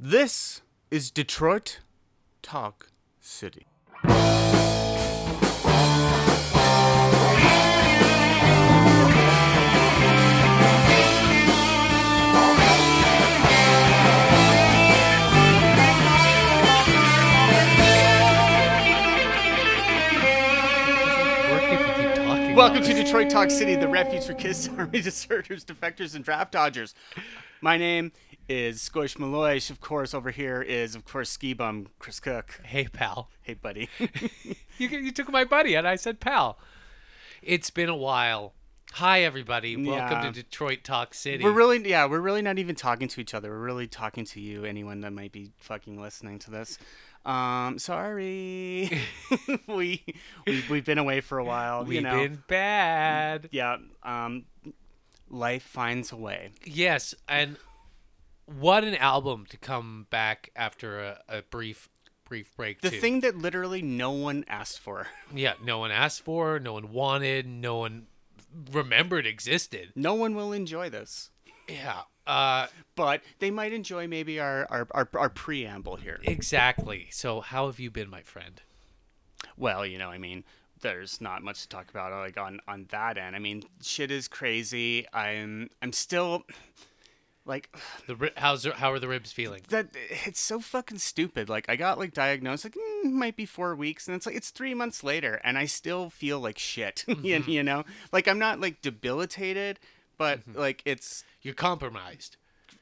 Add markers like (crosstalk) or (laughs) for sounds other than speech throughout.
This is Detroit Talk City. Welcome to. Detroit Talk City, the refuge for kids, (laughs) army deserters, defectors, and draft dodgers. My name is Squish Maloish. Of course, over here is, of course, Ski Bum Chris Cook. Hey, pal. Hey, buddy. (laughs) You you took my buddy, and I said pal. It's been a while. Hi, everybody. Welcome Yeah. to Detroit Talk City. we're really, yeah, we're really not even talking to each other. We're really talking to you, anyone that might be fucking listening to this. Um, sorry. (laughs) we, we we've been away for a while. We've you know. been bad. Yeah. Um, life finds a way. Yes, and what an album to come back after a, a brief brief break. The thing that literally no one asked for. (laughs) yeah, no one asked for, no one wanted, no one remembered existed. No one will enjoy this. Yeah. Uh, But they might enjoy maybe our, our, our, our preamble here. exactly. So, how have you been, my friend? Well, you know, I mean, there's not much to talk about like on, on that end. I mean, shit is crazy. I'm I'm still like (sighs) The ri- how's how are the ribs feeling? that it's so fucking stupid. Like I got like diagnosed like mm, might be 4 weeks and it's like it's 3 months later and I still feel like shit. (laughs) you, you know? Like I'm not like debilitated, but like it's You're compromised.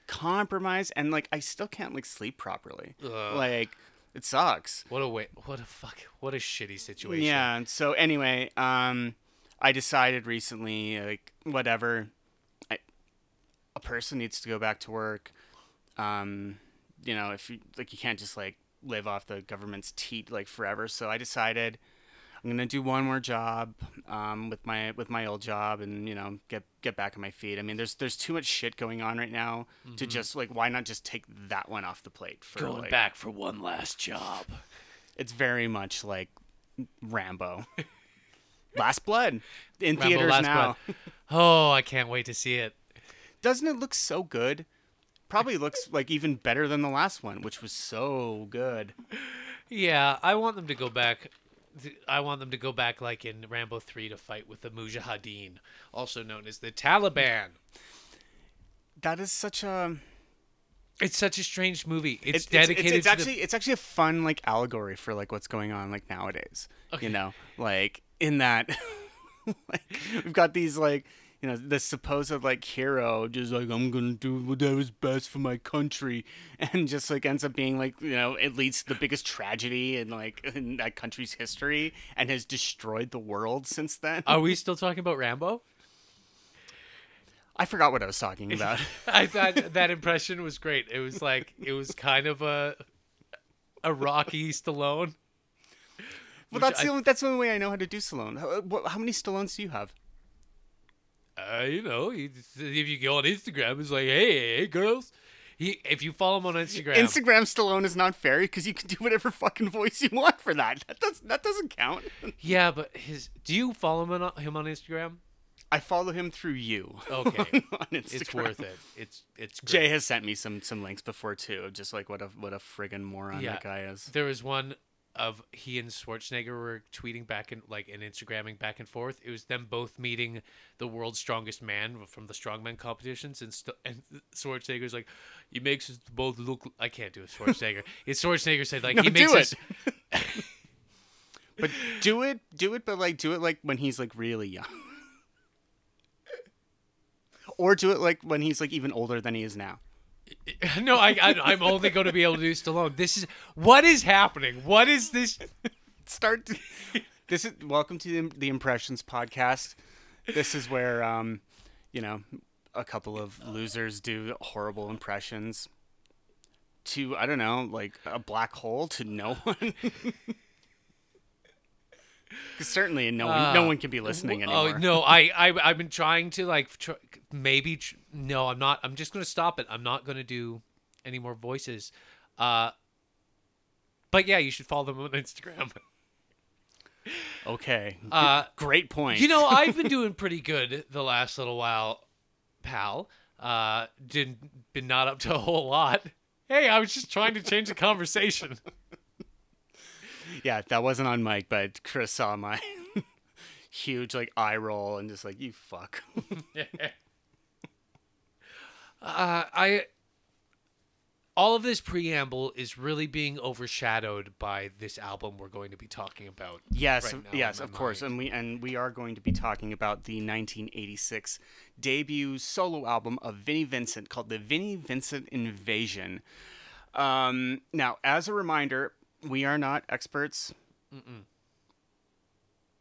compromised and like I still can't like sleep properly. Ugh. Like it sucks. What a way! What a fuck! What a shitty situation. Yeah. So anyway, um, I decided recently, like whatever, I, a person needs to go back to work. Um, you know, if you like, you can't just like live off the government's teat like forever. So I decided I'm gonna do one more job um, with my with my old job and you know get get back on my feet. I mean, there's there's too much shit going on right now to just like why not just take that one off the plate for Going like, back for one last job. it's very much like Rambo. (laughs) Last Blood in Rambo theaters Last now. Blood. Oh, I can't wait to see it. Doesn't it look so good? Probably looks like even better than the last one, which was so good. (laughs) Yeah, I want them to go back. I want them to go back like in Rambo 3 to fight with the Mujahideen, also known as the Taliban. That is such a It's such a strange movie. It's, it's, dedicated It's, to actually it's actually a fun like allegory for like what's going on like nowadays. Okay. You know, like in that (laughs) like we've got these like you know the supposed like hero just like I'm gonna do whatever's best for my country (laughs) and just like ends up being like you know it leads to the biggest tragedy in like (laughs) in that country's history and has destroyed the world since then. Are we still talking about Rambo? I forgot what I was talking (laughs) about. I thought that impression was great. It was like it was kind of a a Rocky Stallone. well, that's I- the only that's the only way I know how to do Stallone. How, uh, how many Stallones do you have? Uh, you know, if you go on Instagram, it's like, hey, hey, girls. He, if you follow him on Instagram, Instagram Stallone is not fair because you can do whatever fucking voice you want for that. That does that doesn't count. (laughs) yeah, but his, do you follow him on him on Instagram? I follow him through you. (laughs) Okay. It's worth it. It's it's great. Jay has sent me some some links before too, just like what a what a friggin' moron Yeah. that guy is. There was one of he and Schwarzenegger were tweeting back and like and Instagramming back and forth. It was them both meeting the world's strongest man from the strongman competitions, and st- and Schwarzenegger's like, "He makes us both look." I can't do a Schwarzenegger. (laughs) it's Schwarzenegger said like No, he makes us. it. (laughs) But do it, do it, but like do it like when he's like really young. (laughs) Or do it like when he's like even older than he is now. (laughs) no, I, I I'm only going to be able to do Stallone. This is what is happening. What is this? (laughs) Start. this is welcome to the, the Impressions podcast. This is where um, you know, a couple of losers do horrible impressions to I don't know, like a black hole to no (laughs) one. Because certainly no one, no Uh, one can be listening Oh anymore. no, I, I I've been trying to like tr- maybe tr- no, I'm not. I'm just gonna stop it. I'm not gonna do any more voices. Uh, but yeah, you should follow them on Instagram. Okay. Uh, Great point. you know, I've been (laughs) doing pretty good the last little while, pal. Uh, didn't been not up to a whole lot. Hey, I was just trying to change the conversation. Yeah, that wasn't on mic, but Chris saw my (laughs) huge like eye roll and just like you fuck. (laughs) Uh, I all of this preamble is really being overshadowed by this album we're going to be talking about. Yes, right yes, of my course, and we and we are going to be talking about the 1986 debut solo album of Vinnie Vincent called the Vinnie Vincent Invasion. Um, now, as a reminder, we are not experts,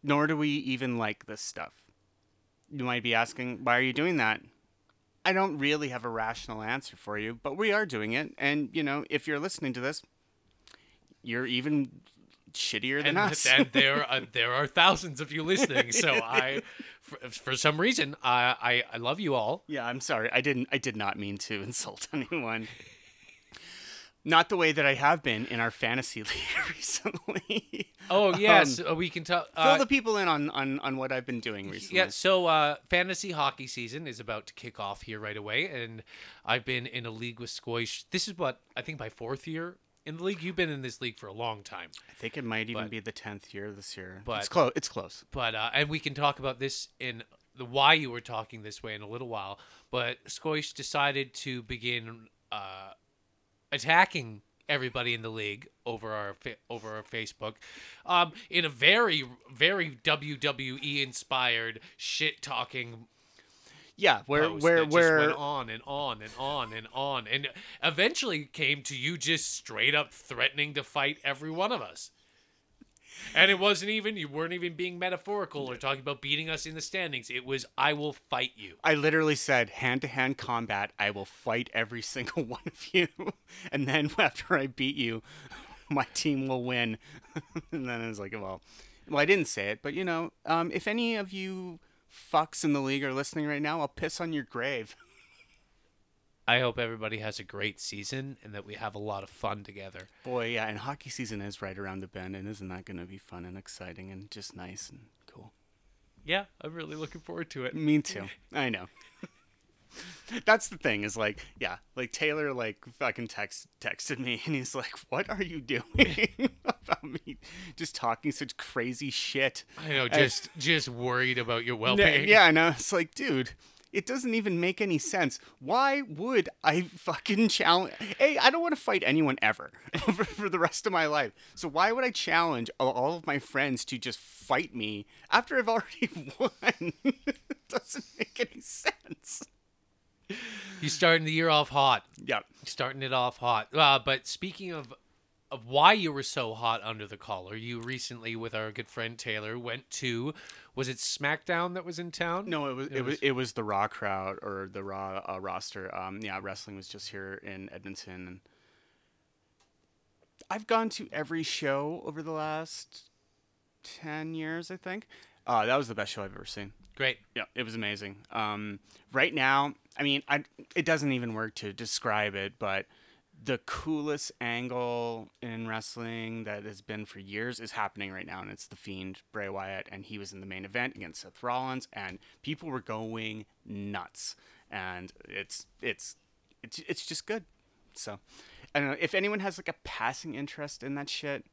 nor do we even like this stuff. You might be asking, why are you doing that? I don't really have a rational answer for you, but we are doing it, and you know, if you're listening to this, you're even shittier than and, us. and there (laughs) are, uh, there are thousands of you listening. So I, for, for some reason, I, I I love you all. Yeah, I'm sorry. I didn't. I did not mean to (laughs) insult anyone. Not the way that I have been in our fantasy (laughs) league recently. Oh yes, uh, we can tell. Fill Uh, the people in on, on, on what I've been doing recently. yeah, so uh, fantasy hockey season is about to kick off here right away, and I've been in a league with Squish. This is what I think my fourth year in the league. You've been in this league for a long time, I think it might even But- be the tenth year this year. but- it's close. It's close. but uh, and we can talk about this in the why you were talking this way in a little while. But Squish decided to begin uh, attacking everybody in the league over our over our Facebook um, in a very very WWE inspired shit talking Yeah, where where where went on and on and on and on and eventually came to you just straight up threatening to fight every one of us. And it wasn't even you weren't even being metaphorical or talking about beating us in the standings. It was I will fight you. I literally said hand to hand combat. I will fight every (laughs) single one of you, and then (laughs) after I beat you, my team will win. (laughs) and then I was like, well, well, I didn't say it, but you know, um, if any of you fucks in the league are listening right now, I'll piss on your grave. I hope everybody has a great season and that we have a lot of fun together. Boy, yeah, and hockey season is right around the bend, and isn't that going to be fun and exciting and just nice and cool? Yeah, I'm really looking forward to it. Me too. I know. (laughs) That's the thing is like, yeah, like Taylor like fucking text texted me and he's like, "What are you doing (laughs) about me just talking such crazy shit?" I know, just just worried about your well-being. yeah, I know. It's like, dude, it doesn't even make any sense. Why would I fucking challenge? Hey, I don't want to fight anyone ever (laughs) for, for the rest of my life. So why would I challenge all- of my friends to just fight me after I've already (laughs) won? it doesn't make any sense. You're starting the year off hot. Yeah. starting it off hot. Uh, but speaking of of why you were so hot under the collar, you recently, with our good friend Taylor, went to was it SmackDown that was in town? No, it was It it, was was- it was the Raw crowd or the Raw uh, roster. Um, yeah, wrestling was just here in Edmonton, I've gone to every show over the last ten years. I think uh, that was the best show I've ever seen. Great. Yeah, it was amazing. Um, right now, I mean, I it doesn't even work to describe it, but the coolest angle in wrestling that has been for years is happening right now, and it's the Fiend Bray Wyatt, and he was in the main event against Seth Rollins, and people were going nuts, and it's it's it's it's just good. So, I don't know if anyone has like a passing interest in that shit.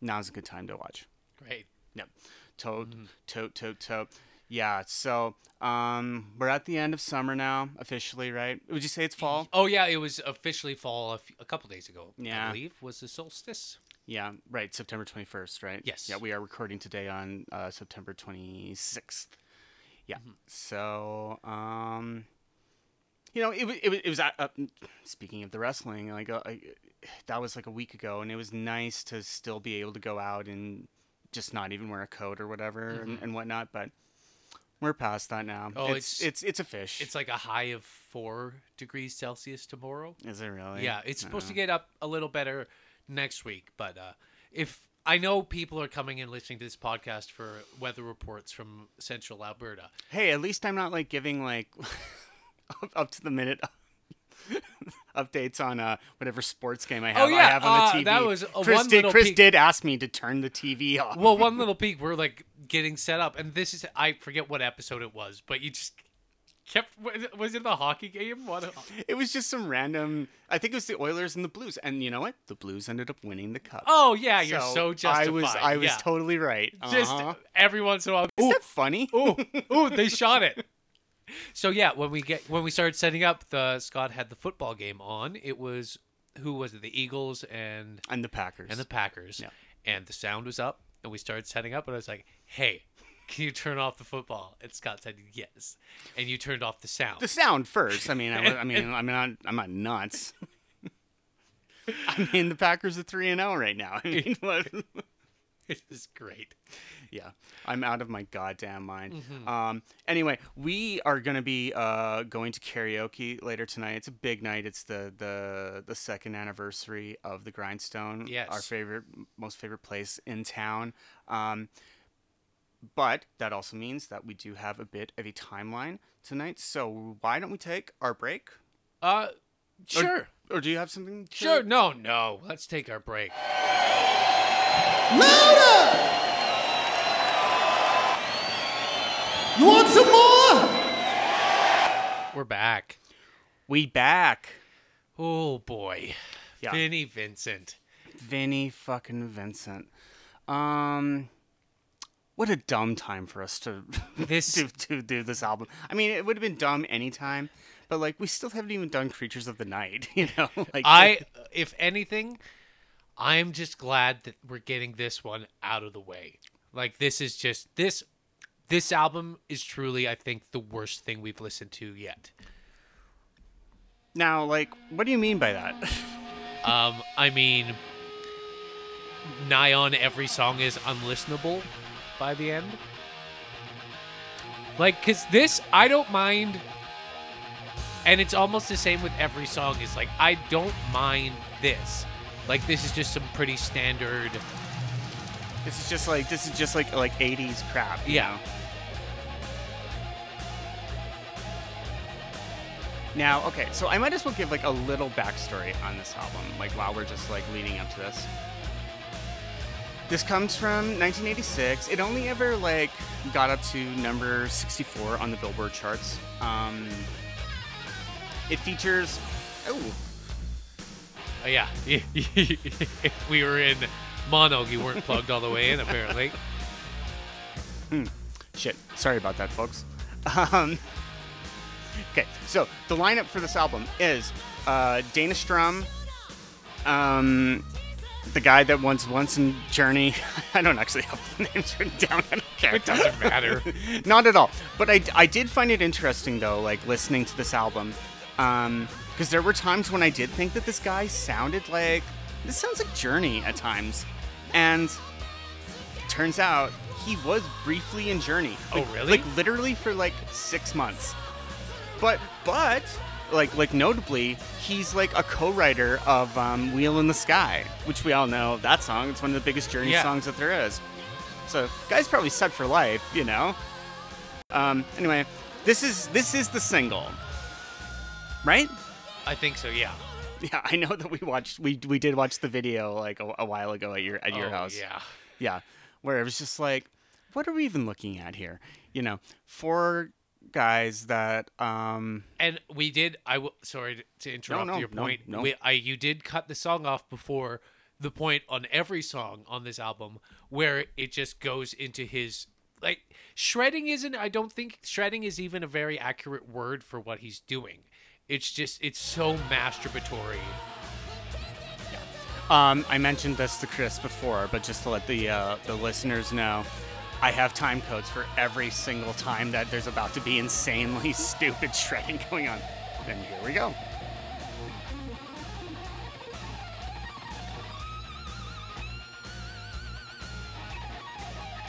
Now's a good time to watch. Great. Yep. Mm-hmm. Tote, tote, tote, tote. Yeah. So, um, we're at the end of summer now, officially, right? Would you say it's fall? Oh yeah, it was officially fall a, f- a couple days ago. Yeah. I believe was the solstice. Yeah. Right. September 21st, right? Yes. Yeah. We are recording today on uh, September 26th. Yeah. So, um, you know, it was, it was, it was uh, uh, speaking of the wrestling, like, uh, I, that was like a week ago, and it was nice to still be able to go out and just not even wear a coat or whatever and, and whatnot, but we're past that now. Oh, it's, it's- it's, it's a fish. It's like a high of four degrees Celsius tomorrow. Is it really? Yeah, it's supposed to Uh, get up a little better next week, but uh, if I know people are coming and listening to this podcast for weather reports from central Alberta. Hey, at least I'm not like giving like (laughs) up, to the minute (laughs) updates on uh whatever sports game I have. Oh, yeah, I have on uh, the TV. that was, uh, Chris one did. Chris did ask me to turn the TV off. Well, one (laughs) little peek, we're like getting set up, and this is I forget what episode it was, but you just kept was- was it the hockey game? What? It was just some random. I think it was the Oilers and the Blues, and you know what? The Blues ended up winning the cup. Oh yeah, you're so, justified. I was, I was yeah. totally right. just Uh-huh. every once in a while. Is Ooh, that funny? ooh, ooh, (laughs) they shot it. So yeah, when we get when we started setting up, the Scott had the football game on. It was who was it? The Eagles and And the Packers. and the Packers. Yeah. And the sound was up, and we started setting up, and I was like, "Hey, can you turn off the football?" And Scott said, "Yes." And you turned off the sound. the sound first. I mean, I, I mean, (laughs) I'm not, I'm not nuts. I mean, the Packers are three and zero right now. I mean, what? (laughs) it was great. Yeah, I'm out of my goddamn mind. Mm-hmm. Um, anyway, we are gonna be uh, going to karaoke later tonight. It's a big night. It's the the the second anniversary of the Grindstone. Yes. our favorite, most favorite place in town. Um, but that also means that we do have a bit of a timeline tonight. So why don't we take our break? Uh, Or- sure, Or, do you have something? To... sure. No, no. Let's take our break. Louder! You want some more? We're back. We back. Oh boy, Yeah. Vinny Vincent. Vinny fucking Vincent. Um, what a dumb time for us to (laughs) This- to, to do this album. I mean, it would have been dumb anytime, but like we still haven't even done Creatures of the Night. (laughs) You know, (laughs) like I, if anything, I'm just glad that we're getting this one out of the way. Like this is just this. This album is truly, I think, the worst thing we've listened to yet. now like what do you mean by that? (laughs) Um, I mean, nigh on every song is unlistenable by the end. Like, cause this I don't mind, and it's almost the same with every song. Is like I don't mind this. Like this is just some pretty standard. this is just like this is just like like 80s crap. you Yeah. know? Now, okay, so I might as well give like a little backstory on this album, like while we're just like leading up to this. This comes from 1986. It only ever like got up to number 64 on the Billboard charts. Um, it features oh Oh yeah, if (laughs) we were in mono, you weren't plugged all the way in apparently. Shit. Sorry about that, folks. Um, okay, so the lineup for this album is uh, Dana Strum, um, the guy that once once in Journey. (laughs) I don't actually have the names written down. I don't care. It doesn't matter. (laughs) Not at all. But I, I did find it interesting though, like listening to this album, because there were times when I did think that this guy sounded like this sounds like Journey at times, and turns out he was briefly in Journey. Oh, really? Like literally for like six months. But but like like notably, he's like a co-writer of um, "Wheel in the Sky," which we all know that song. It's one of the biggest Journey Yeah. songs that there is. So guy's probably set for life, you know. Um, anyway, this is this is the single, right? I think so. Yeah. Yeah, I know that we watched we we did watch the video like a, a while ago at your at your Oh, house. Yeah. Yeah, where it was just like, what are we even looking at here? You know, four guys that um And we did. I will. Sorry to interrupt no, your no, point. no. We, I you did cut the song off before the point on every song on this album where it just goes into his like shredding isn't. I don't think shredding is even a very accurate word for what he's doing. It's just it's so masturbatory. Um, I mentioned this to Chris before, but just to let the uh, the listeners know, I have time codes for every single time that there's about to be insanely (laughs) stupid shredding (laughs) going on. And here we go.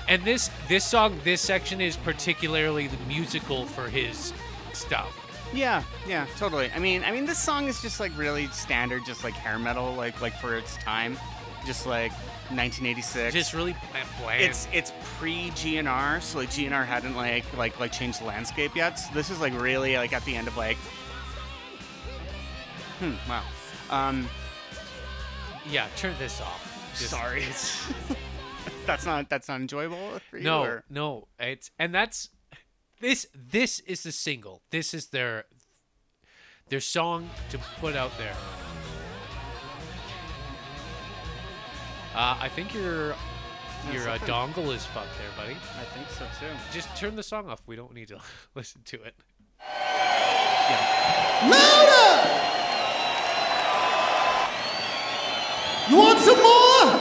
And this this song, this section is particularly the musical for his stuff. Yeah, yeah, totally. I mean, I mean, this song is just like really standard, just like hair metal, like like for its time, just like 1986. Just really bland. it's it's pre GNR, so like GNR hadn't like like like changed the landscape yet. So this is like really like at the end of like, hmm, wow. Um, yeah. Turn this off. Just- sorry, (laughs) that's not that's not enjoyable for you. No, or- no, it's and that's this this is the single. This is their their song to put out there. Uh, I think your your uh, dongle is fucked there, buddy. I think so too. Just turn the song off. We don't need to (laughs) listen to it. Louder! You want some more?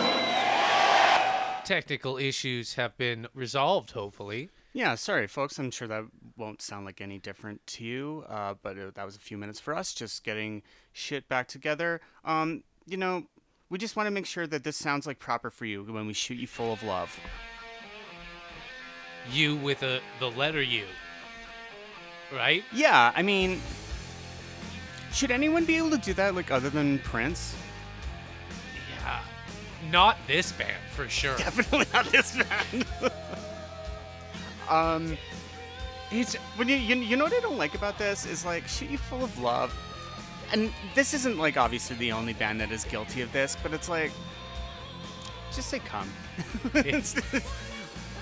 Technical issues have been resolved, hopefully. Yeah, sorry, folks. I'm sure that won't sound like any different to you, uh, but uh, that was a few minutes for us, just getting shit back together. Um, you know, we just want to make sure that this sounds like proper for you when we shoot you full of love. You with a the letter U. Right? Yeah, I mean, should anyone be able to do that, like other than Prince? Yeah. Not this band for sure. Definitely not this band. (laughs) um, It's when you, you you know what I don't like about this is like shoot you full of love, and this isn't like obviously the only band that is guilty of this, but it's like just say come. (laughs) It's-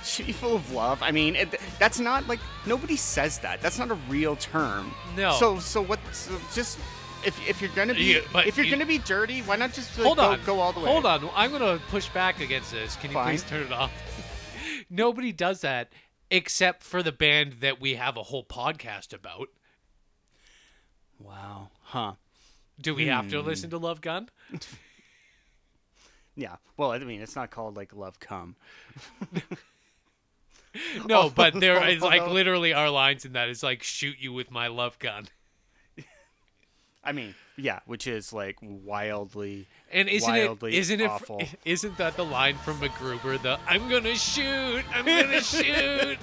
shoot full of love. I mean, it, that's not like nobody says that. That's not a real term. No. So so what? So just. If, if you're gonna be Yeah, but if you're you- gonna be dirty, why not just like, hold go, on. go all the way? Hold on. I'm gonna push back against this. Can you Fine. please turn it off? (laughs) Nobody does that except for the band that we have a whole podcast about. Wow. Huh. Do we have Hmm. to listen to Love Gun? (laughs) Yeah. Well, I mean, it's not called like Love Come. (laughs) No, but (laughs) there is like literally our lines in that is like shoot you with my love gun. I mean, yeah, which is like wildly. And isn't Wildly it isn't it awful. isn't that the line from MacGruber the I'm gonna shoot, I'm gonna shoot.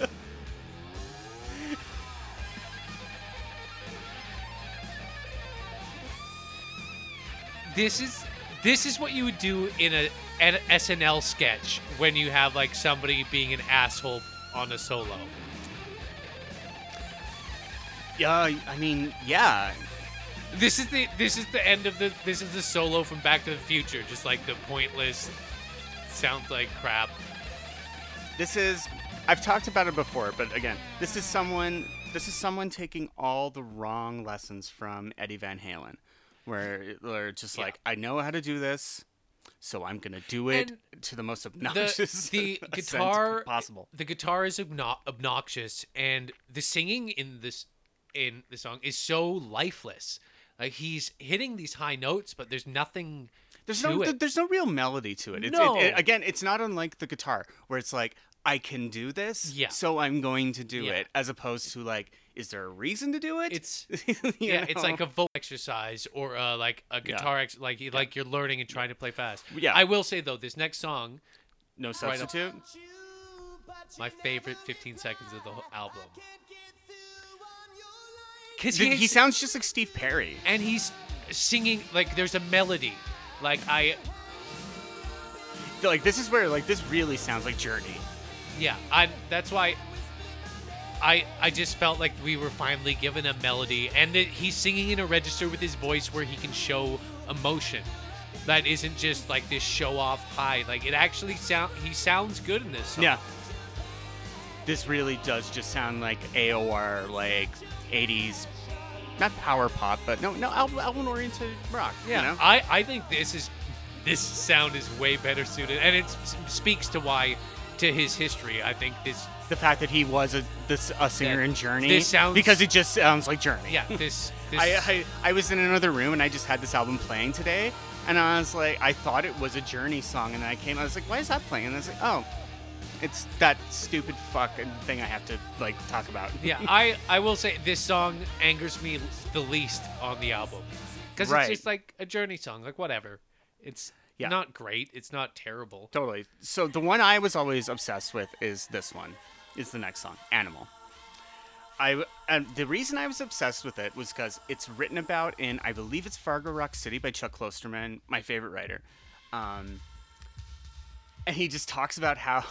This is this is what you would do in a an SNL sketch when you have like somebody being an asshole on a solo. Yeah, I mean, yeah. This is the this is the end of the this is the solo from Back to the Future, just like the pointless sounds like crap. This is. I've talked about it before, but again, this is someone. This is someone taking all the wrong lessons from Eddie Van Halen, where they're just Yeah. like, I know how to do this, so I'm gonna do it And to the most obnoxious (laughs) the extent guitar possible. The guitar is obno- obnoxious, and the singing in this in the song is so lifeless. Like he's hitting these high notes, but there's nothing. There's no, it. there's no real melody to it. It's, No. it, it- again, it's not unlike the guitar, where it's like, I can do this, Yeah. so I'm going to do Yeah. it, as opposed to like, is there a reason to do it? It's (laughs) yeah, it's like a vocal exercise or uh, like a guitar ex- like like you're learning and trying to play fast. Yeah. I will say though, this next song, no right up- substitute. my favorite 15 seconds of the whole album. Because Th- he sounds just like Steve Perry. and he's singing like there's a melody, like I Like this is where like this really sounds like Journey. Yeah, I. That's why. I I just felt like we were finally given a melody, and that he's singing in a register with his voice where he can show emotion. That isn't just like this show off high. Like it actually sound. He sounds good in this. Song. Yeah. This really does just sound like AOR, like 80s, not power pop, but no, no album, album oriented rock. Yeah. You know? I I think this is this sound is way better suited, and it s- speaks to why to his history. I think this. The fact that he was a this a singer That in Journey this sounds- because it just sounds like Journey. Yeah. This. (laughs) this I, I I was in another room and I just had this album playing today, and I was like, I thought it was a Journey song, and then I came, I was like, why is that playing? And I was like, oh, it's that stupid fucking thing I have to like talk about. (laughs) yeah, I I will say this song angers me the least on the album because Right. it's just like a Journey song, like whatever. It's Yeah. not great. It's not terrible. Totally. So the one I was always obsessed with is this one. Is the next song, Animal. I and the reason I was obsessed with it was because it's written about in I believe it's Fargo Rock City by Chuck Klosterman, my favorite writer. Um, and he just talks about how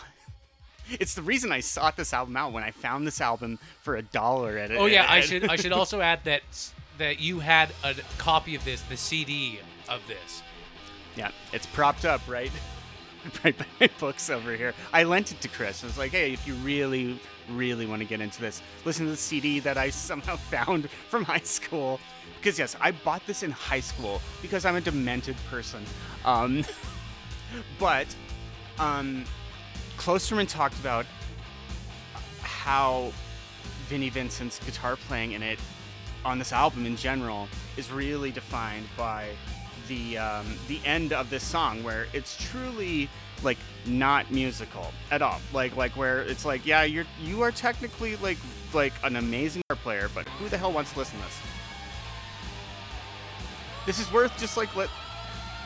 (laughs) it's the reason I sought this album out when I found this album for a dollar at Oh yeah, I (laughs) should I should also add that that you had a copy of this, the CD of this. yeah, it's propped up right (laughs) (laughs) right by books over here. I lent it to Chris. I was like, hey, if you really, really want to get into this, listen to the CD that I somehow (laughs) found from high school. Because yes, I bought this in high school because I'm a demented person. Um, (laughs) but um, Klosterman talked about how Vinnie Vincent's guitar playing in it on this album in general is really defined by the um, the end of this song where it's truly like not musical at all. Like like where it's like yeah you're you are technically like like an amazing guitar player but who the hell wants to listen to this? This is worth just like let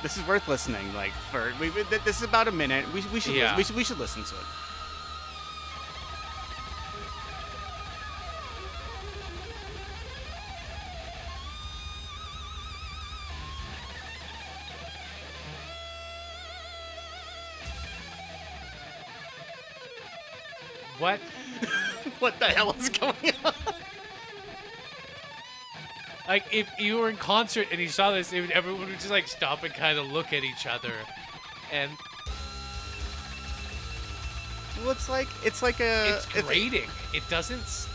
this is worth listening like for we, we- this is about a minute. We, we should Yeah. we should we should listen to it hell is going on Like if you were in concert and you saw this, it would, everyone would just like stop and kind of look at each other, and well it's like it's like a it's grating. It doesn't.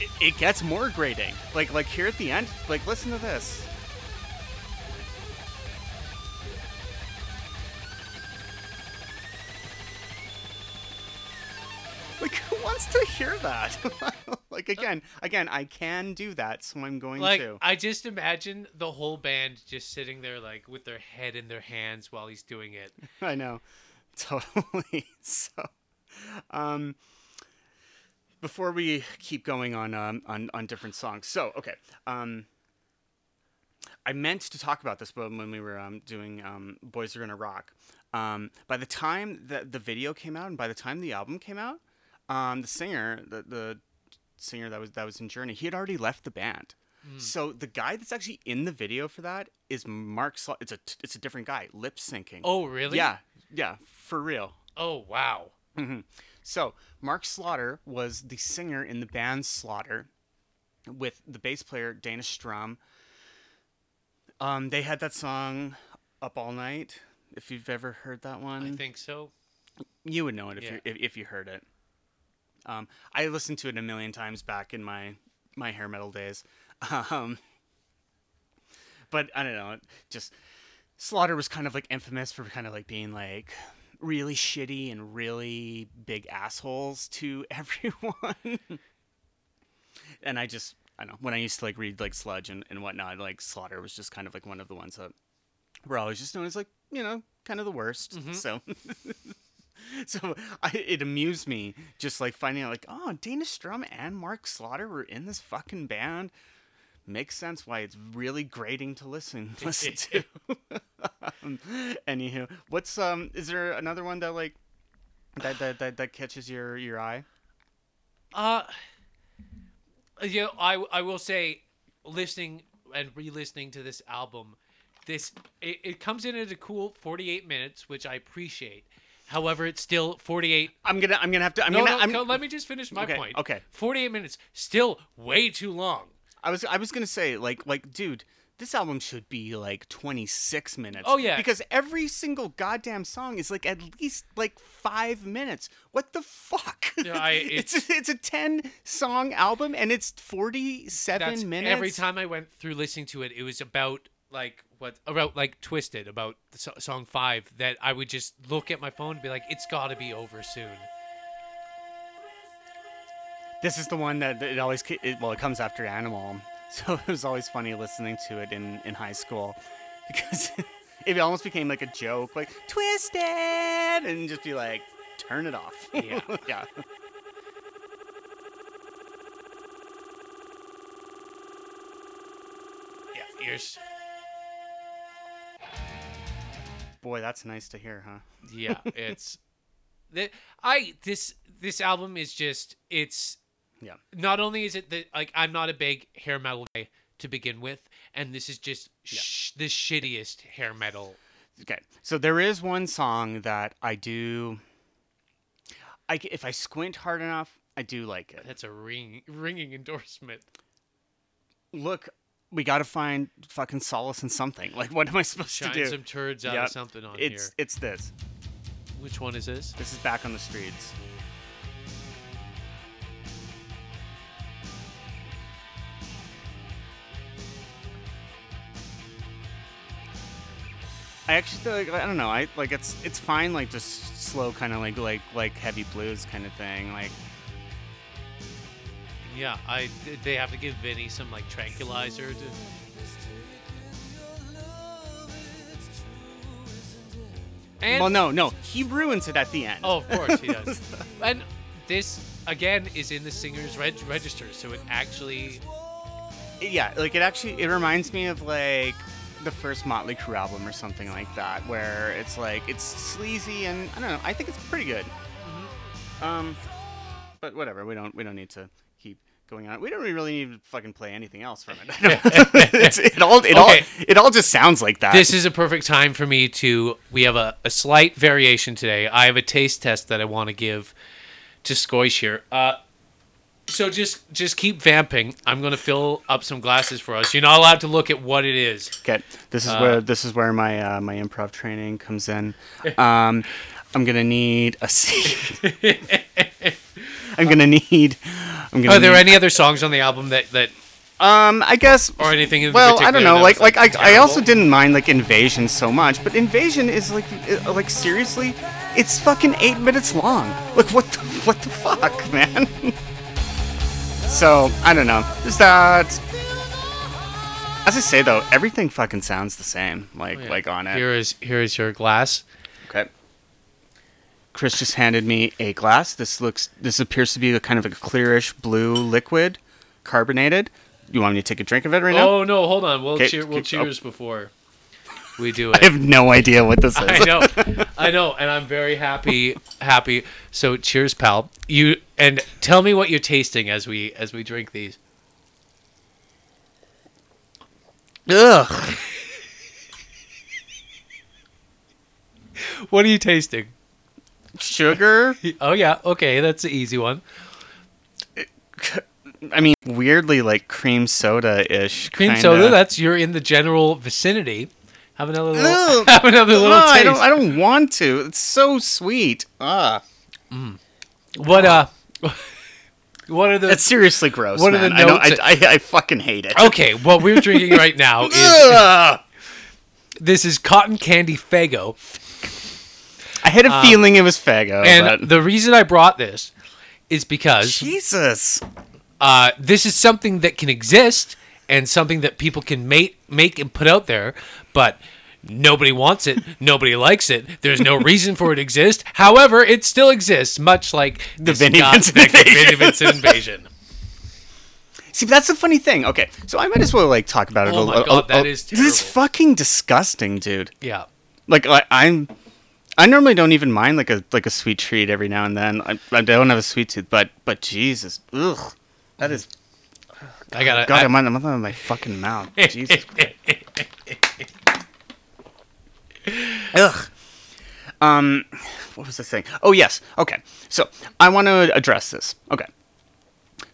it, it gets more grating. Like like here at the end, like listen to this. Wants to hear that? (laughs) like again, again, I can do that, so I'm going Like to. I just imagine the whole band just sitting there like with their head in their hands while he's doing it. (laughs) I know. (laughs) Totally. So um before we keep going on um on, on different songs. So, okay. Um I meant to talk about this but when we were um, doing um, Boys Are Gonna Rock. Um, by the time that the video came out and by the time the album came out, um, the singer, the, the singer that was that was in Journey, he had already left the band. So the guy that's actually in the video for that is Mark. Sl- it's a it's a different guy, lip syncing. Oh really? Yeah, yeah, for real. Oh wow. So Mark Slaughter was the singer in the band Slaughter, with the bass player Dana Strum. Um, they had that song "Up All Night." If you've ever heard that one, I think so. you would know it if Yeah. you if, if you heard it. Um, I listened to it a million times back in my my hair metal days. (laughs) Um, but I don't know, just Slaughter was kind of like infamous for kind of like being like really shitty and really big assholes to (laughs) everyone. and I just I don't know when I used to like read like Sludge and, and whatnot, like Slaughter was just kind of like one of the ones that were always just known as like you know kind of the worst. So. (laughs) (laughs) So I, it amused me just like finding out like oh Dana Strum and Mark Slaughter were in this fucking band. Makes sense why it's really grating to listen (laughs) listen to. (laughs) um, anywho, what's um is there another one that like that that that, that catches your your eye? Uh, you know, I I will say, listening and re-listening to this album, this it, it comes in at a cool 48 minutes, which I appreciate. However, it's still 48. I'm gonna I'm gonna have to I'm No, gonna no, I'm, no, let me just finish my Okay, point. okay. 48 minutes, still way too long. I was I was gonna say like like dude, this album should be like 26 minutes. Oh, yeah. because every single goddamn song is like at least like five minutes. What the fuck? Yeah, I- (laughs) it's a, it's a 10 song album and it's 47 That's minutes. every time I went through listening to it, it was about like what about like Twisted about the so- song five that I would just look at my phone and be like, it's got to be over soon. This is the one that it always it, well it comes after Animal, (laughs) so it was always funny listening to it in in high school (laughs) because it almost became like a joke, like twisted, and just be like, turn it off. (laughs) Yeah. yeah. Yeah, ears. Boy, that's nice to hear, huh? yeah (laughs) it's the i this this album is just it's Yeah. not only is it that like i'm not a big hair metal guy to begin with and this is just sh- the shittiest hair metal Okay, so there is one song that I do. I if I squint hard enough, I do like it. that's a ring ringing endorsement Look, we got to find fucking solace in something. (laughs) Like, what am I supposed shine to do? some turds out Yep. of something on it's here it's this. Which one is this? This is back on the streets. I actually like I don't know I like it's it's fine like just slow kind of like like like heavy blues kind of thing like Yeah, I they have to give Vinny some like tranquilizer to. And well no no he ruins it at the end oh, of course he does. (laughs) and this again is in the singer's reg- register, so it actually yeah like it actually it reminds me of like the first Motley Crue album or something like that where it's like it's sleazy and I don't know I think it's pretty good um but whatever we don't we don't need to going on we don't really need to fucking play anything else from it (laughs) (laughs) it's, it all it all it all just sounds like that this is a perfect time for me to. We have a, a slight variation today. I have a taste test that I want to give to Skoish here. Uh, so just just keep vamping. I'm gonna fill up some glasses for us. You're not allowed to look at what it is. Okay, this is Uh, where this is where my uh, my improv training comes in. Um, I'm gonna need a seat. (laughs) I'm gonna need. I'm gonna. Are there any other songs on the album that that Um, I guess. or anything? In Well, I don't know. that Like, like I, I also didn't mind like Invasion so much, but Invasion is like, uh, like seriously, it's fucking eight minutes long. Like, what the, what the fuck, (laughs) man? so I don't know. Is that? As I say though, everything fucking sounds the same. Like, Oh, yeah. like on it. Here is here is your glass. Chris just handed me a glass. This looks. This appears to be a kind of a clearish blue liquid, carbonated. You want me to take a drink of it right now? Oh no, hold on. We'll cheer. We'll oh. cheers before we do (laughs) it. I have no idea what this (laughs) is. I know, (laughs) I know, and I'm very happy. Happy. So cheers, pal. You and tell me what you're tasting as we as we drink these. Ugh. What are you tasting? Sugar. (laughs) Oh yeah, okay, that's the easy one. I mean, weirdly like cream soda ish. Cream soda. That's you're in the general vicinity. Have another little. Ugh. (laughs) Have another little I taste. don't. I don't want to. It's so sweet. Ah, What uh? (laughs) What are the? it's seriously gross. What are the I notes- I, I, I fucking hate it. okay, what we're drinking right now is this is cotton candy Faygo, I had a feeling it was Faygo. And but... the reason I brought this is because Jesus. uh, this is something that can exist and something that people can make make and put out there, but nobody wants it, (laughs) nobody likes it. There's no reason for it to exist. However, it still exists, much like the Scott Vincent invasion. Vinnie Vincent (laughs) invasion. See, that's the funny thing. Okay, so I might as well like talk about it. Oh a my little. God, that a- is This is fucking disgusting, dude. Yeah. Like I, I'm, I normally don't even mind like a like a sweet treat every now and then. I, I don't have a sweet tooth, but but Jesus, ugh, that is. I got God, I'm on, I'm on my fucking mouth. (laughs) Jesus. Ugh. Um, what was I saying? Oh yes. Okay. So I want to address this. Okay.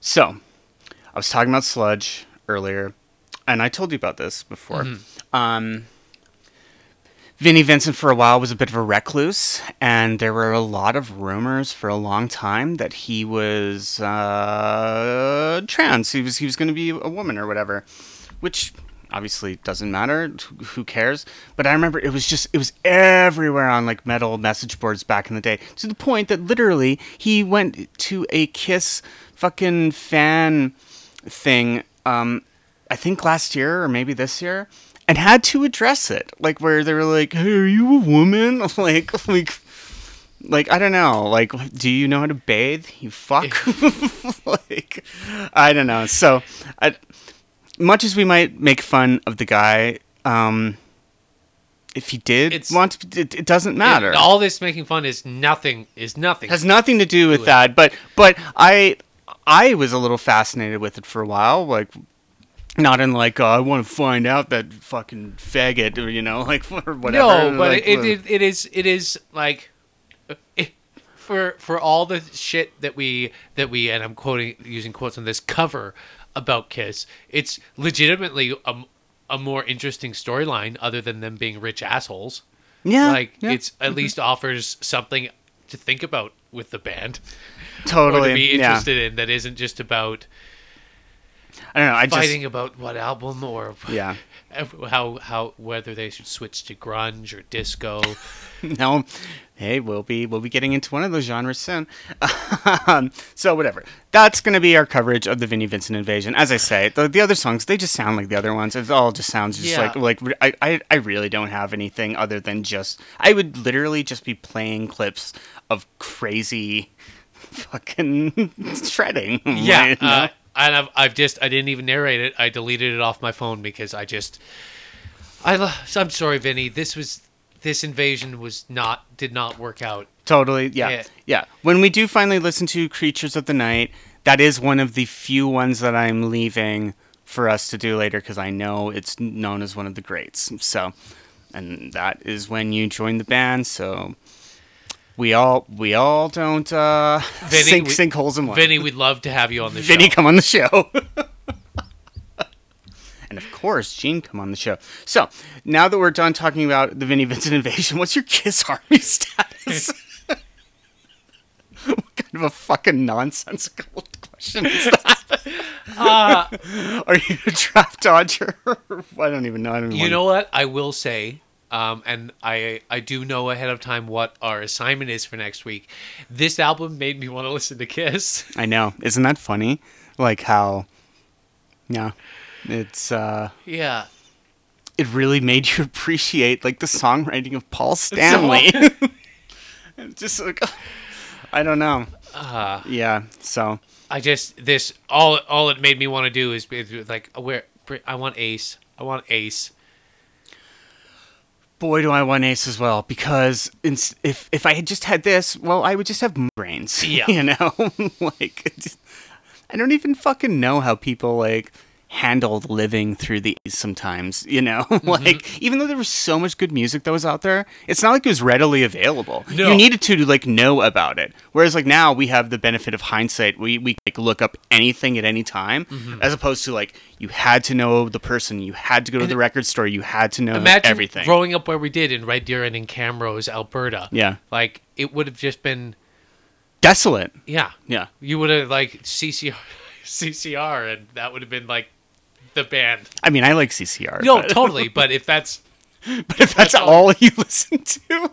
So I was talking about sludge earlier, and I told you about this before. Um, Vinnie Vincent for a while was a bit of a recluse, and there were a lot of rumors for a long time that he was uh, trans. He was he was going to be a woman or whatever, which obviously doesn't matter. Who- cares? But I remember it was just it was everywhere on like metal message boards back in the day, to the point that literally he went to a Kiss fucking fan thing. Um, I think last year or maybe this year, and had to address it. Like where they were like, "Hey, are you a woman?" (laughs) Like, like, like I don't know. Like, do you know how to bathe? You fuck. (laughs) like, I don't know. So, I, much as we might make fun of the guy, um, if he did It's- want to, it, it doesn't matter. It- all this making fun is nothing. Is nothing. has nothing to do with it. that. But but I I was a little fascinated with it for a while. Like not in like oh, I want to find out that fucking faggot or you know (laughs) like or whatever. No, but like, it, uh, it, it is it is like (laughs) it, for for all the shit that we that we and I'm quoting using quotes on this cover about Kiss, it's legitimately a, a more interesting storyline other than them being rich assholes. Yeah, like yeah. it's at mm-hmm. least offers something to think about with the band totally to be yeah. interested in that isn't just about I don't know. I fighting about what album or (laughs) yeah. (laughs) how how whether they should switch to grunge or disco. (laughs) no, hey, we'll be we'll be getting into one of those genres soon. um, so whatever. That's gonna be our coverage of the Vinnie Vincent invasion. As I say, the, the other songs they just sound like the other ones. It all just sounds just Yeah. like like I, I I really don't have anything other than just I would literally just be playing clips of crazy fucking shredding. Yeah, know? uh, and I've, I've just I didn't even narrate it. I deleted it off my phone because I just I I'm sorry, Vinny. This was this invasion was not did not work out. Totally. Yeah. yeah. Yeah. When we do finally listen to Creatures of the Night, that is one of the few ones that I'm leaving for us to do later because I know it's known as one of the greats. So, and that is when you join the band. So, we all we all don't uh, Vinny, sink we- sink holes in one. Vinny, we'd love to have you on the Vinny, show. Vinny, come on the show. (laughs) and of course, Gene, come on the show. So now that we're done talking about the Vinny Vincent invasion, (laughs) what's your Kiss Army status? (laughs) what kind of a fucking nonsensical question is that? Uh, Are you a draft dodger? I don't even know. I don't you know what? I will say, um, and I I do know ahead of time what our assignment is for next week. This album made me want to listen to Kiss. (laughs) I know. Isn't that funny? Like how, yeah, it's uh, Yeah. it really made you (laughs) appreciate like the songwriting of Paul Stanley. (laughs) Just like (sighs) I don't know. Uh, Yeah. So I just this all all it made me want to do is be like where I want Ace. I want Ace. Boy, do I want Ace as well because if if I had just had this, well, I would just have brains. (laughs) Yeah. You know, (laughs) like I don't even fucking know how people like handled living through these sometimes you know? (laughs) Mm-hmm. Like even though there was so much good music that was out there it's not like it was readily available. No. you needed to like know about it. Whereas like now we have the benefit of hindsight. We we like look up anything at any time mm-hmm. as opposed to like you had to know the person. You had to go to the record store. You had to know Imagine everything. growing up where we did in Red Deer and in Camrose, Alberta. yeah. Like it would have just been desolate. Yeah. yeah. You would have like CCR, (laughs) CCR, and that would have been like the band. i mean i like ccr No, but, (laughs) totally. But if that's (laughs) but if that's that's all- all you (laughs) listen to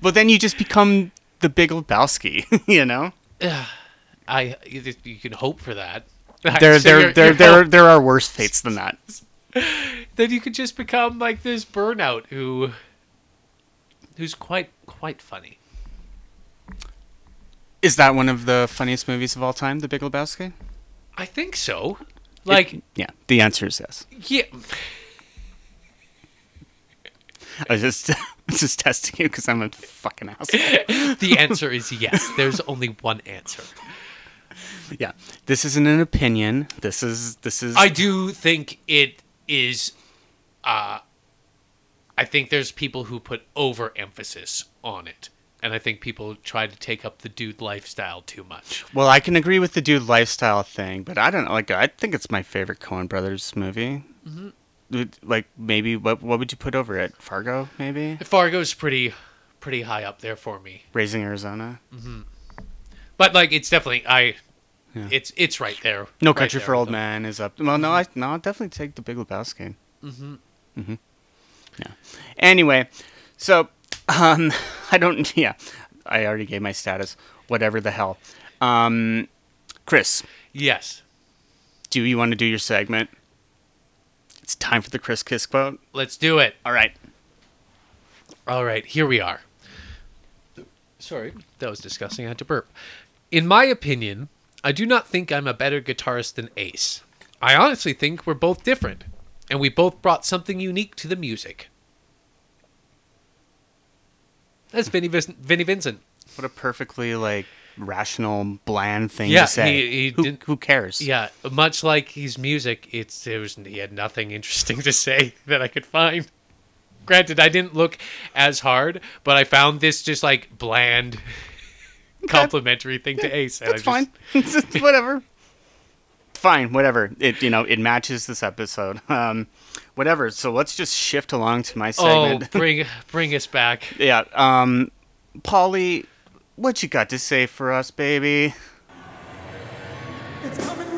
but then you just become the big lebowski you know (sighs) I, you, you can hope for that. there So there you're- there you're there hope- there are worse fates than that then you could just become like this burnout who, who's quite quite funny. is that one of the funniest movies of all time the big lebowski I think so. Like yeah the answer is yes yeah, i was just (laughs) just testing you because i'm a fucking asshole (laughs) the answer is yes. There's only one answer. yeah this isn't an opinion this is this is I do think it is. Uh, I think there's people who put overemphasis on it, and I think people try to take up the dude lifestyle too much. Well, I can agree with the dude lifestyle thing, but I don't know. Like, I think it's my favorite Coen Brothers movie. Mm-hmm. Like, maybe what what would you put over it? Fargo, maybe Fargo's pretty, pretty high up there for me, Raising Arizona. but like it's definitely I. Yeah. It's it's right there. No right Country there for Old them. Men is up. Well, no, I no, I'll definitely take the Big Lebowski. Mm-hmm. Mm-hmm. Yeah. Anyway, so (laughs) um, (laughs) I don't. Yeah, I already gave my status. Whatever the hell. Um, Chris, Yes. do you want to do your segment? It's time for the Chris Kiss quote. Let's do it. All right. All right, here we are. Sorry, that was disgusting. I had to burp. In my opinion, I do not think I'm a better guitarist than Ace. I honestly think we're both different, and we both brought something unique to the music. That's Vinny, Vis- Vinny Vincent. What a perfectly like rational, bland thing Yeah, to say. he- he who, who cares? Yeah, much like his music, it's there was he had nothing interesting to say (laughs) that I could find. Granted, I didn't look as hard, but I found this just like bland, (laughs) complimentary thing to Ace. and I That's just- fine. (laughs) Whatever. Fine, whatever. It you know it matches this episode. (laughs) Um, whatever. So let's just shift along to my segment. Oh, segment. (laughs) bring bring us back. yeah. Um, Polly, what you got to say for us, baby? It's coming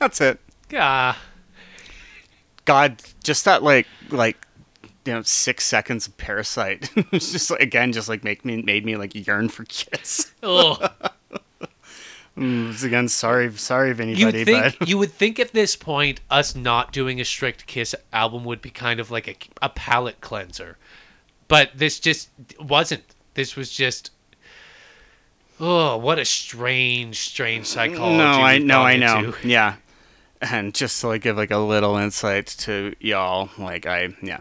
That's it. Yeah. God, just that like like you know six seconds of Parasite. (laughs) it's just like, again just like make me made me like yearn for Kiss. Ugh. (laughs) Mm, again, sorry, sorry if anybody, would think but you would think at this point us not doing a strict Kiss album would be kind of like a, a palate cleanser, but this just wasn't. This was just. Oh, what a strange, strange psychology. no, I know, I know, into. yeah. And just to like give like a little insight to y'all, like I yeah.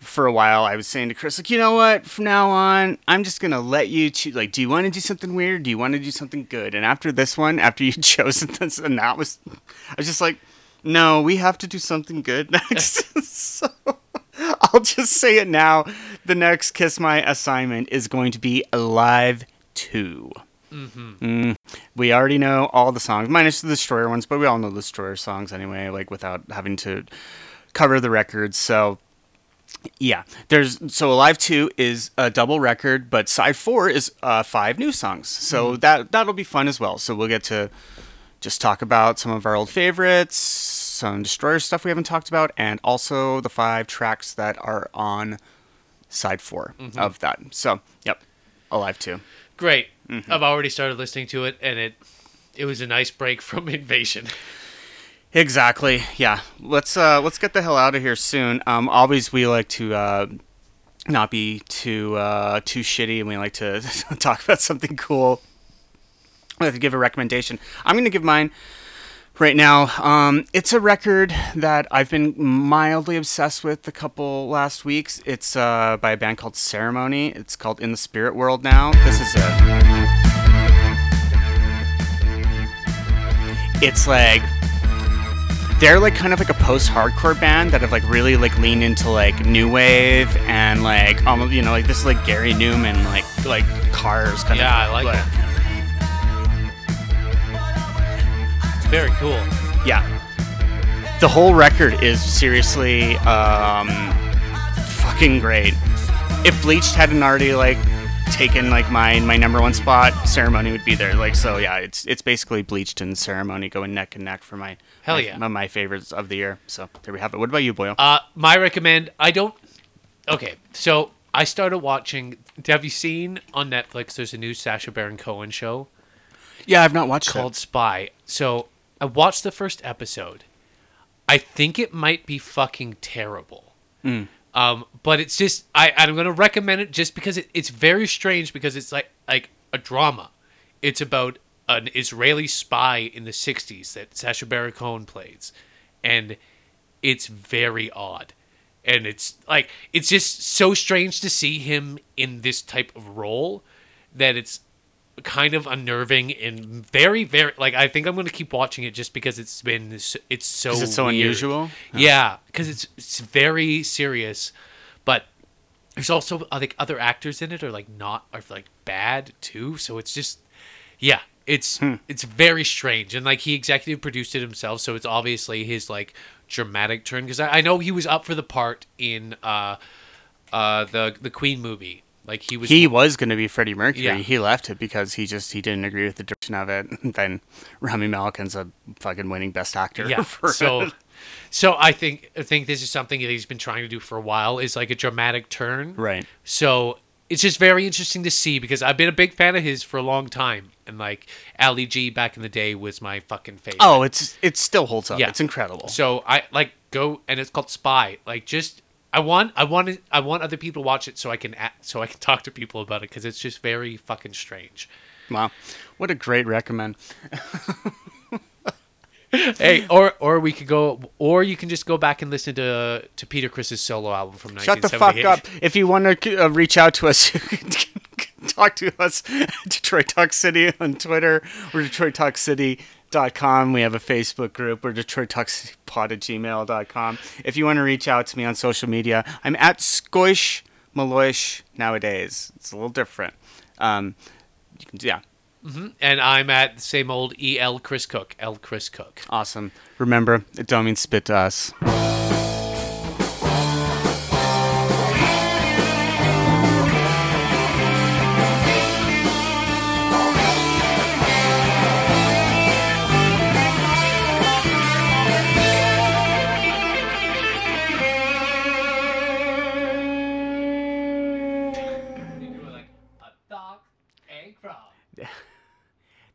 For a while, I was saying to Chris, like, you know what? From now on, I'm just gonna let you choose. Like, do you want to do something weird? Do you want to do something good? And after this one, after you (laughs) chosen this, and that was, I was just like, no, we have to do something good next. (laughs) (laughs) so I'll just say it now. The next Kiss My assignment is going to be Alive 2. Mm, we already know all the songs, minus the Destroyer ones, but we all know the Destroyer songs anyway, like without having to cover the records. So, yeah, there's so Alive Two is a double record, but side four is uh, five new songs. So that that'll be fun as well. So we'll get to just talk about some of our old favorites, some Destroyer stuff we haven't talked about, and also the five tracks that are on side 4 of that. So, yep, Alive Two. Great. Mm-hmm. I've already started listening to it, and it it was a nice break (laughs) from Invasion. Exactly. Yeah. Let's uh let's get the hell out of here soon. Um always we like to uh not be too uh too shitty and we like to (laughs) talk about something cool. I have to give a recommendation. I'm going to give mine right now. Um it's a record that I've been mildly obsessed with the couple last weeks. It's uh by a band called Ceremony. It's called In the Spirit World now. This is it. It's like they're like kind of like a post-hardcore band that have like really like leaned into like new wave and like almost you know like this is like Gary Numan like like cars kind Yeah, of I like that. It's very cool. yeah the whole record is seriously um fucking great if Bleached hadn't already like taken like my my number one spot ceremony would be there like so yeah it's it's basically Bleached and ceremony going neck and neck for my Hell my- yeah. my, my favorites of the year so there we have it what about you Boyle Uh, my recommend. I don't. Okay, so I started watching. Have you seen on Netflix? There's a new Sacha Baron Cohen show yeah I've not watched it. called Spy. So I watched the first episode. I think it might be fucking terrible. Um, but it's just I I'm gonna recommend it just because it, it's very strange because it's like like a drama. It's about an Israeli spy in the '60s that Sacha Baron Cohen plays, and it's very odd and it's like it's just so strange to see him in this type of role that it's kind of unnerving and very very like i think i'm going to keep watching it just because it's been it's so Is it so weird. unusual? yeah because it's it's very serious but there's also uh, like other actors in it are like not are like bad too so it's just yeah it's it's very strange and like he executive produced it himself so it's obviously his like dramatic turn because I, I know he was up for the part in uh uh the the queen movie like he was He was going to be Freddie Mercury. Yeah. He left it because he just he didn't agree with the direction of it. (laughs) then Rami Malek's a fucking winning Best Actor. yeah (laughs) for so it. so i think i think this is something that he's been trying to do for a while is like a dramatic turn right. So it's just very interesting to see because I've been a big fan of his for a long time, and like Ali G back in the day was my fucking favorite. Oh, it's it still holds up. Yeah. It's incredible. so I like go and it's called Spy. Like just I want I want it- I want other people to watch it so I can a so I can talk to people about it because it's just very fucking strange. Wow, what a great recommend. (laughs) hey, or or we could go, or you can just go back and listen to to Peter Criss's solo album from Shut the fuck up. If you want to uh, reach out to us, (laughs) you can talk to us Detroit Talk City on Twitter or Detroit Talk City.com. We have a Facebook group or Detroit Talk City Pod at gmail.com. If you want to reach out to me on social media, I'm at Skoish Maloish nowadays. It's a little different. Um, you can, yeah, And I'm at the same old El Chris Cook, L Chris Cook. awesome. Remember, it don't mean spit to us.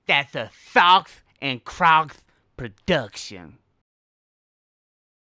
That's a Fox and Crocs production.